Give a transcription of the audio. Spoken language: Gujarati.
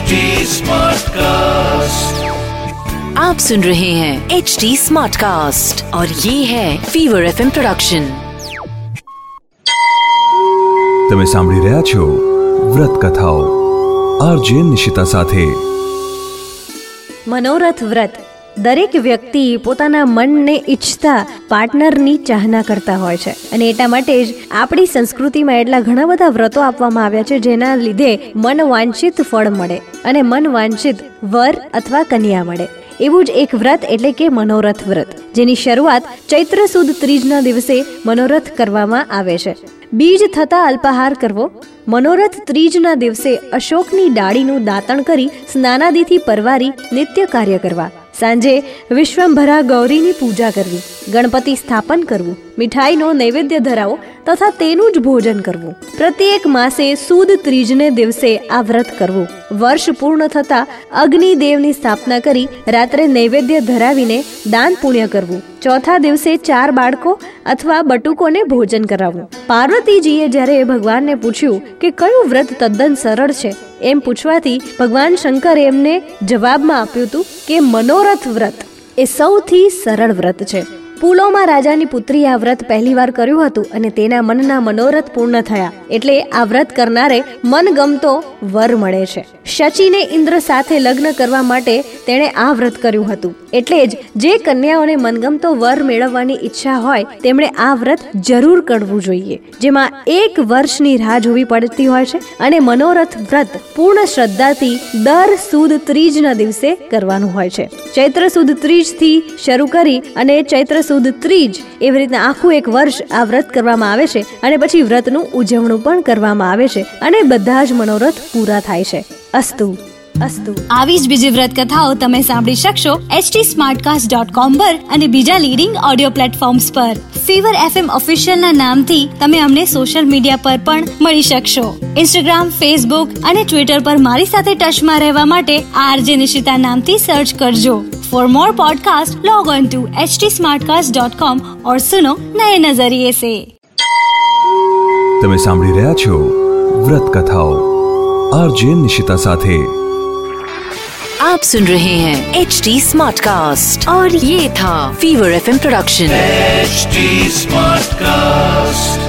HD Smartcast. आप सुन रहे हैं एच डी स्मार्ट कास्ट और ये है फीवर एफ प्रोडक्शन તમે સાંભળી રહ્યા છો વ્રત કથાઓ આરજે નિશિતા સાથે મનોરથ વ્રત દરેક વ્યક્તિ પોતાના મનને ઈચ્છતા પાર્ટનરની ચાહના કરતા હોય છે. અને એટલા માટે જ આપણી સંસ્કૃતિમાં એટલા ઘણા બધા વ્રતો આપવામાં આવ્યા છે, જેના લીધે મન વાંછિત ફળ મળે અને મન વાંછિત વર અથવા કન્યા મળે. એવું જ એક વ્રત એટલે કે મનોરથ વ્રત, જેની શરૂઆત ચૈત્ર સુદ ત્રીજના દિવસે મનોરથ કરવામાં આવે છે. બીજ થતા અલ્પાહાર કરવો, મનોરથ ત્રીજના દિવસે અશોકની ડાળીનું દાંતણ કરી સ્નાનાદિથી પરવારી નિત્ય કાર્ય કરવા સાંજે વિશ્વંભરા ગૌરીની પૂજા કરવી ગણપતિ સ્થાપન કરવું. મીઠાઈનો નૈવેદ્ય ધરાવો તથા તેનું જ ભોજન કરવું. પ્રત્યેક માસે સુદ ત્રીજને દિવસે આ વ્રત કરવું. વર્ષ પૂર્ણ થતા અગ્નિદેવની સ્થાપના કરી રાત્રે નૈવેદ્ય ધરાવીને દાન પુણ્ય કરવું. ચોથા દિવસે ચાર બાળકો અથવા બટુકોને ભોજન કરાવવું. પાર્વતીજીએ જ્યારે ભગવાનને પૂછ્યું કે કયું વ્રત તદ્દન સરળ છે, એમ પૂછવાથી ભગવાન શંકરે એમને જવાબમાં આપ્યું હતું કે મનોરથ વ્રત. એ સૌથી સરળ વ્રત છે. પુલોમાં રાજાની પુત્રીએ આ વ્રત પહેલીવાર કર્યું હતું અને તેના મનના મનોરથ પૂર્ણ થયા. એટલે આ વ્રત કરનારે મનગમતો વર મળે છે. શચીને ઇન્દ્ર સાથે લગ્ન કરવા માટે તેણે આ વ્રત કર્યું હતું. એટલે જ જે કન્યાઓને મનગમતો વર મેળવવાની ઈચ્છા હોય, તેમણે આ વ્રત જરૂર કરવું જોઈએ. જેમાં એક વર્ષની રાહ જોવી પડતી હોય છે અને મનોરથ વ્રત પૂર્ણ શ્રદ્ધાથી દર સુદ ત્રીજના દિવસે કરવાનું હોય છે. ચૈત્ર સુદ ત્રીજથી શરૂ કરી અને ચૈત્ર સુદ ત્રીજ એવી રીતના આખું એક વર્ષ આ વ્રત કરવામાં આવે છે અને પછી વ્રતનું ઉજવણું પણ કરવામાં આવે છે અને બધા જ મનોરથ પૂરા થાય છે. અસ્તુ. અસ્તુ. આવી જ બીજી વ્રત કથાઓ તમે સાંભળી શકશો એચટી સ્માર્ટકાસ્ટ ડોટ કોમ પર અને બીજા લીડિંગ ઓડિયો પ્લેટફોર્મ્સ પર. ફીવર એફએમ એમ ના નામથી તમે અમને સોશિયલ મીડિયા પર પણ મળી શકશો. ઇન્સ્ટાગ્રામ ફેસબુક અને ટ્વિટર પર મારી સાથે ટચમાં રહેવા માટે આરજે નિશિતા નામથી સર્ચ કરજો. For more podcast log on to H T Smartcast dot com और सुनो नए नज़रिए तुम्हें सांभी रहा छो व्रत कथाओ કથાઓ निशिता નિશિતા आप सुन रहे हैं एच टी स्मार्ट कास्ट और ये था Fever F production H Smartcast